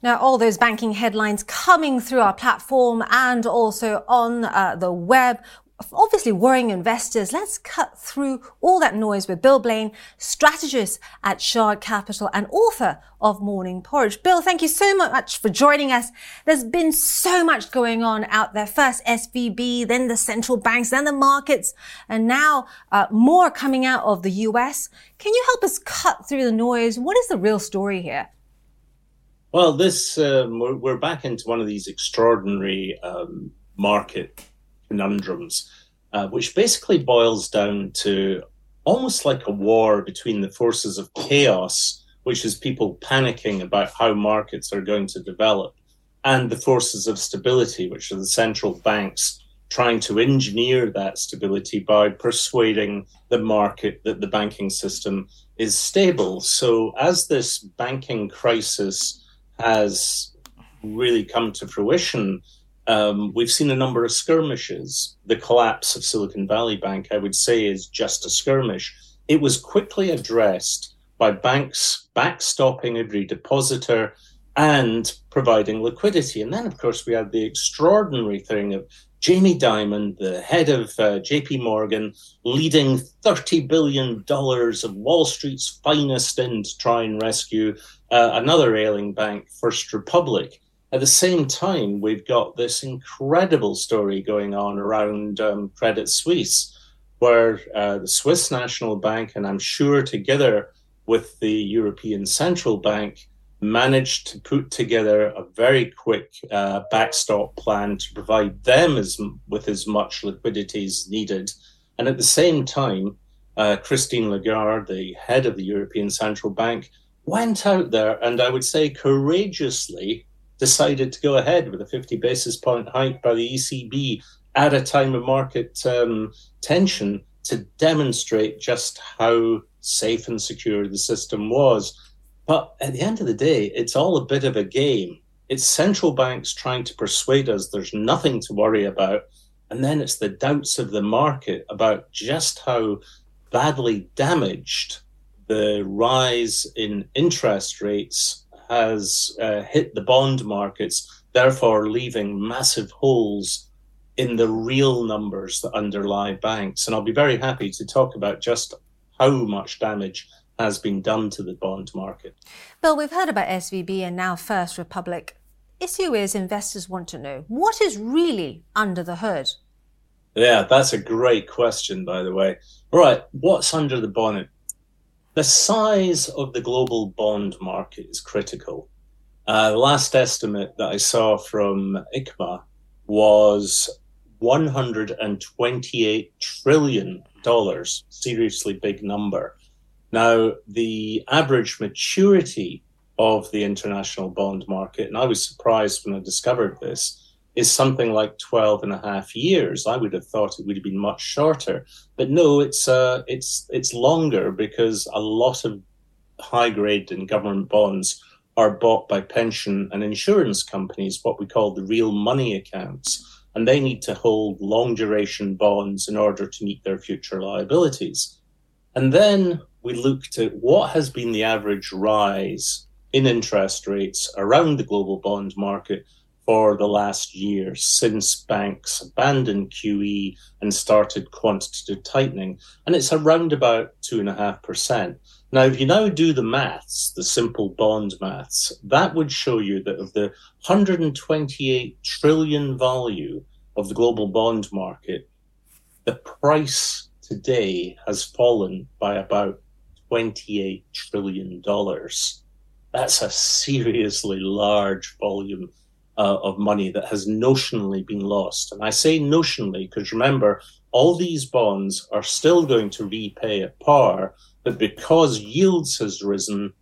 Now, all those banking headlines coming through our platform and also on uh, the web, obviously worrying investors. Let's cut through all that noise with Bill Blain, strategist at Shard Capital and author of Morning Porridge. Bill, thank you so much for joining us. There's been so much going on out there. First SVB, then the central banks, then the markets, and now uh, more coming out of the US. Can you help us cut through the noise? What is the real story here? Well, this um, we're, we're, back into one of these extraordinary um, market conundrums, uh, which basically boils down to almost like a war between the forces of chaos, which is people panicking about how markets are going to develop, and the forces of stability, which are the central banks trying to engineer that stability by persuading the market that the banking system is stable. So, as this banking crisis has really come to fruition, um, we've seen a number of skirmishes. The collapse of Silicon Valley Bank, I would say, is just a skirmish. It was quickly addressed by banks backstopping every depositor and providing liquidity. And then, of course, we had the extraordinary thing of Jamie Dimon, the head of uh, JP Morgan, leading $30 billion of Wall Street's finest in to try and rescue uh, another ailing bank, First Republic. At the same time, we've got this incredible story going on around um, Credit Suisse, where uh, the Swiss National Bank, and I'm sure together with the European Central Bank, managed to put together a very quick uh, backstop plan to provide them as, with as much liquidity as needed. And at the same time, uh, Christine Lagarde, the head of the European Central Bank, went out there and I would say courageously decided to go ahead with a 50 basis point hike by the ECB at a time of market um, tension to demonstrate just how safe and secure the system was but at the end of the day, it's all a bit of a game. It's central banks trying to persuade us there's nothing to worry about. And then it's the doubts of the market about just how badly damaged the rise in interest rates has uh, hit the bond markets, therefore leaving massive holes in the real numbers that underlie banks. And I'll be very happy to talk about just how much damage has been done to the bond market. Bill, we've heard about SVB and now First Republic. Issue is investors want to know what is really under the hood? Yeah, that's a great question, by the way. All right, what's under the bonnet? The size of the global bond market is critical. Uh, the last estimate that I saw from ICMA was $128 trillion, seriously big number. Now, the average maturity of the international bond market, and I was surprised when I discovered this, is something like 12 and a half years. I would have thought it would have been much shorter. But no, it's, uh, it's, it's longer because a lot of high grade and government bonds are bought by pension and insurance companies, what we call the real money accounts. And they need to hold long duration bonds in order to meet their future liabilities. And then we looked at what has been the average rise in interest rates around the global bond market for the last year since banks abandoned QE and started quantitative tightening. And it's around about 2.5%. Now, if you now do the maths, the simple bond maths, that would show you that of the 128 trillion value of the global bond market, the price today has fallen by about $28 trillion. That's a seriously large volume uh, of money that has notionally been lost. And I say notionally because remember, all these bonds are still going to repay at par, but because yields has risen,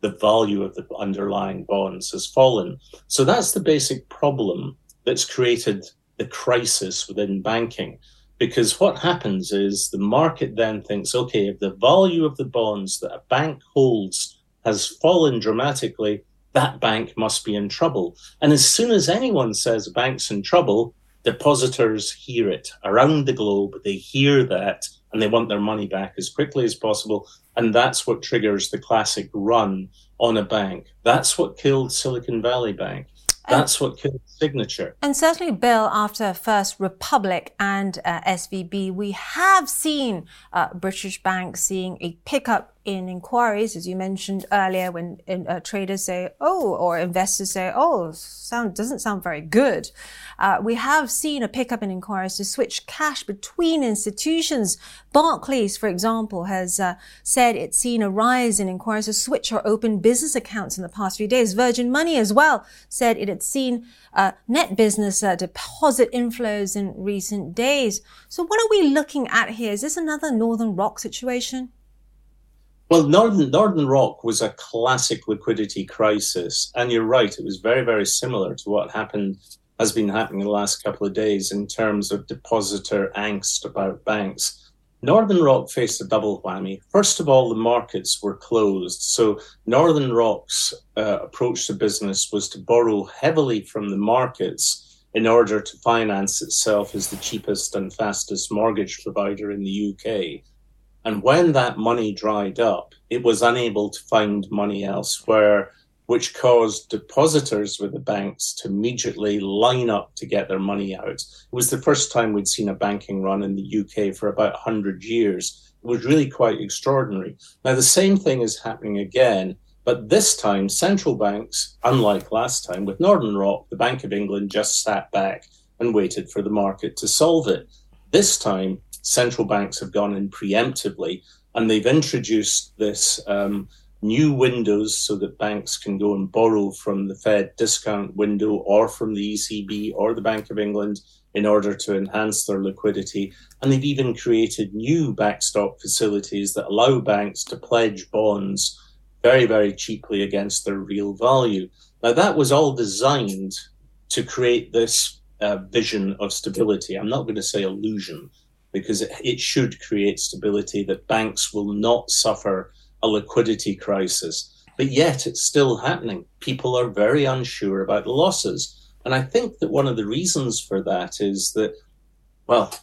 the value of the underlying bonds has fallen. So that's the basic problem that's created the crisis within banking. Because what happens is the market then thinks, okay, if the value of the bonds that a bank holds has fallen dramatically, that bank must be in trouble. And as soon as anyone says a bank's in trouble, depositors hear it around the globe. They hear that and they want their money back as quickly as possible. And that's what triggers the classic run on a bank. That's what killed Silicon Valley Bank. That's what killed Signature. And certainly, Bill, after First Republic and uh, SVB, we have seen uh, British banks seeing a pickup in inquiries, as you mentioned earlier, when uh, traders say, "Oh," or investors say, "Oh, sound doesn't sound very good." Uh, we have seen a pickup in inquiries to switch cash between institutions. Barclays, for example, has uh, said it's seen a rise in inquiries to switch or open business accounts in the past few days. Virgin Money, as well, said it had seen uh, net business uh, deposit inflows in recent days. So, what are we looking at here? Is this another Northern Rock situation? Well, Northern, Northern Rock was a classic liquidity crisis. And you're right, it was very, very similar to what happened, has been happening in the last couple of days in terms of depositor angst about banks. Northern Rock faced a double whammy. First of all, the markets were closed. So Northern Rock's uh, approach to business was to borrow heavily from the markets in order to finance itself as the cheapest and fastest mortgage provider in the UK. And when that money dried up, it was unable to find money elsewhere, which caused depositors with the banks to immediately line up to get their money out. It was the first time we'd seen a banking run in the UK for about 100 years. It was really quite extraordinary. Now, the same thing is happening again, but this time, central banks, unlike last time with Northern Rock, the Bank of England just sat back and waited for the market to solve it. This time, central banks have gone in preemptively and they've introduced this um, new windows so that banks can go and borrow from the Fed discount window or from the ECB or the Bank of England in order to enhance their liquidity. And they've even created new backstop facilities that allow banks to pledge bonds very, very cheaply against their real value. Now, that was all designed to create this uh, vision of stability. I'm not going to say illusion, because it, it should create stability that banks will not suffer a liquidity crisis. But yet it's still happening. People are very unsure about losses. And I think that one of the reasons for that is that, well,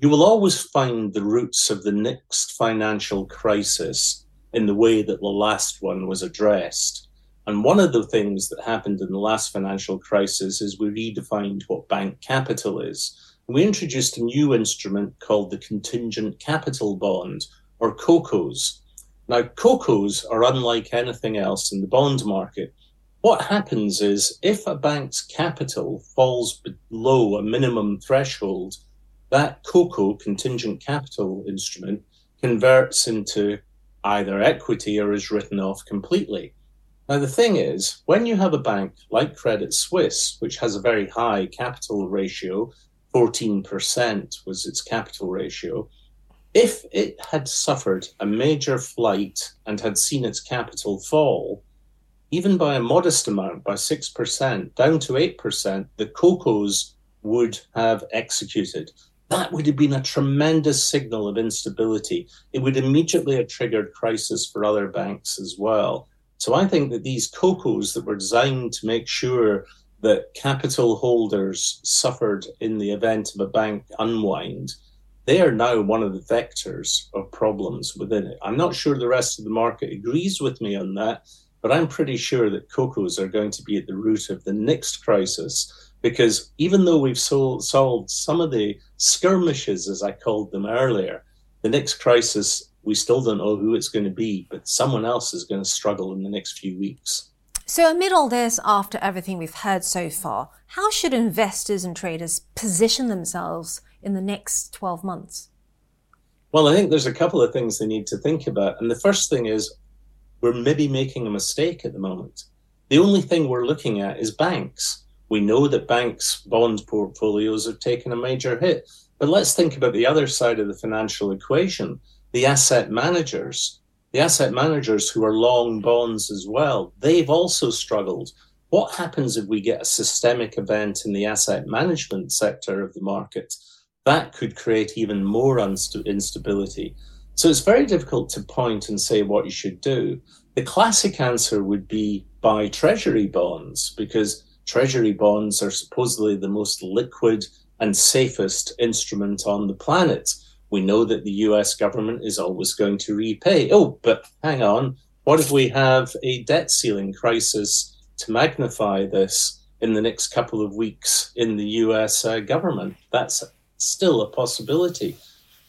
you will always find the roots of the next financial crisis in the way that the last one was addressed. And one of the things that happened in the last financial crisis is we redefined what bank capital is we introduced a new instrument called the Contingent Capital Bond, or COCOs. Now, COCOs are unlike anything else in the bond market. What happens is if a bank's capital falls below a minimum threshold, that COCO, contingent capital instrument, converts into either equity or is written off completely. Now, the thing is, when you have a bank like Credit Suisse, which has a very high capital ratio 14% was its capital ratio. If it had suffered a major flight and had seen its capital fall, even by a modest amount, by 6%, down to 8%, the COCOs would have executed. That would have been a tremendous signal of instability. It would immediately have triggered crisis for other banks as well. So I think that these COCOs that were designed to make sure that capital holders suffered in the event of a bank unwind, they are now one of the vectors of problems within it. I'm not sure the rest of the market agrees with me on that, but I'm pretty sure that COCOs are going to be at the root of the next crisis because even though we've sol- solved some of the skirmishes, as I called them earlier, the next crisis, we still don't know who it's going to be, but someone else is going to struggle in the next few weeks. So, amid all this, after everything we've heard so far, how should investors and traders position themselves in the next 12 months? Well, I think there's a couple of things they need to think about. And the first thing is we're maybe making a mistake at the moment. The only thing we're looking at is banks. We know that banks' bond portfolios have taken a major hit. But let's think about the other side of the financial equation the asset managers the asset managers who are long bonds as well, they've also struggled. What happens if we get a systemic event in the asset management sector of the market? That could create even more unst- instability. So it's very difficult to point and say what you should do. The classic answer would be buy treasury bonds because treasury bonds are supposedly the most liquid and safest instrument on the planet. We know that the US government is always going to repay. Oh, but hang on. What if we have a debt ceiling crisis to magnify this in the next couple of weeks in the US uh, government? That's still a possibility.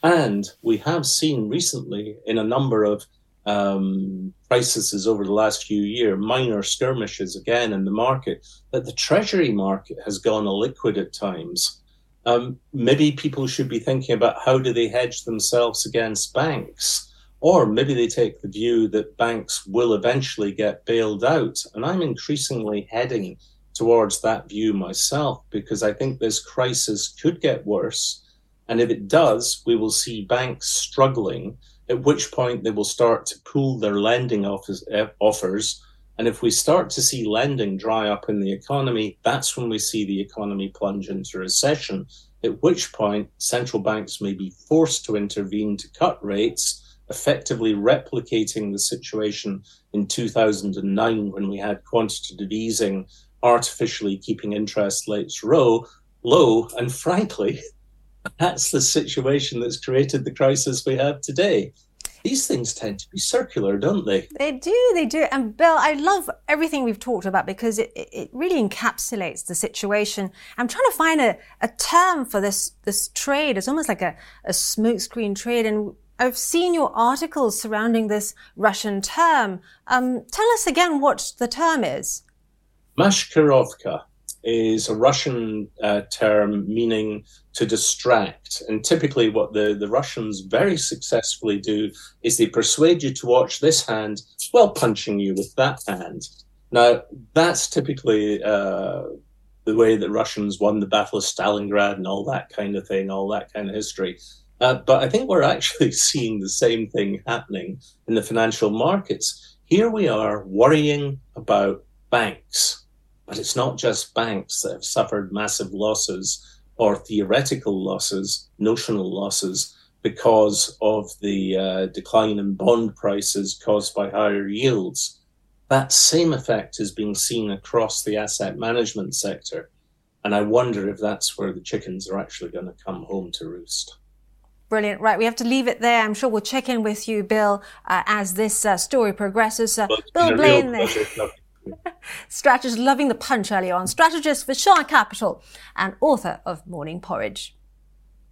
And we have seen recently in a number of um, crises over the last few years, minor skirmishes again in the market, that the treasury market has gone illiquid at times. Um, maybe people should be thinking about how do they hedge themselves against banks, or maybe they take the view that banks will eventually get bailed out. And I'm increasingly heading towards that view myself because I think this crisis could get worse. And if it does, we will see banks struggling at which point they will start to pool their lending uh, offers. And if we start to see lending dry up in the economy, that's when we see the economy plunge into recession, at which point central banks may be forced to intervene to cut rates, effectively replicating the situation in 2009 when we had quantitative easing artificially keeping interest rates low, low and frankly, that's the situation that's created the crisis we have today. These things tend to be circular, don't they? They do, they do. And Bill, I love everything we've talked about because it, it really encapsulates the situation. I'm trying to find a, a term for this, this trade. It's almost like a, a smokescreen trade. And I've seen your articles surrounding this Russian term. Um, tell us again what the term is. Maskirovka is a Russian uh, term meaning to distract. And typically, what the, the Russians very successfully do is they persuade you to watch this hand while punching you with that hand. Now, that's typically uh, the way that Russians won the Battle of Stalingrad and all that kind of thing, all that kind of history. Uh, but I think we're actually seeing the same thing happening in the financial markets. Here we are worrying about banks but it's not just banks that have suffered massive losses or theoretical losses, notional losses, because of the uh, decline in bond prices caused by higher yields. That same effect is being seen across the asset management sector. And I wonder if that's where the chickens are actually going to come home to roost. Brilliant. Right, we have to leave it there. I'm sure we'll check in with you, Bill, uh, as this uh, story progresses. Uh, Bill Blain Strategist loving the punch earlier on, strategist for Shard Capital and author of Morning Porridge.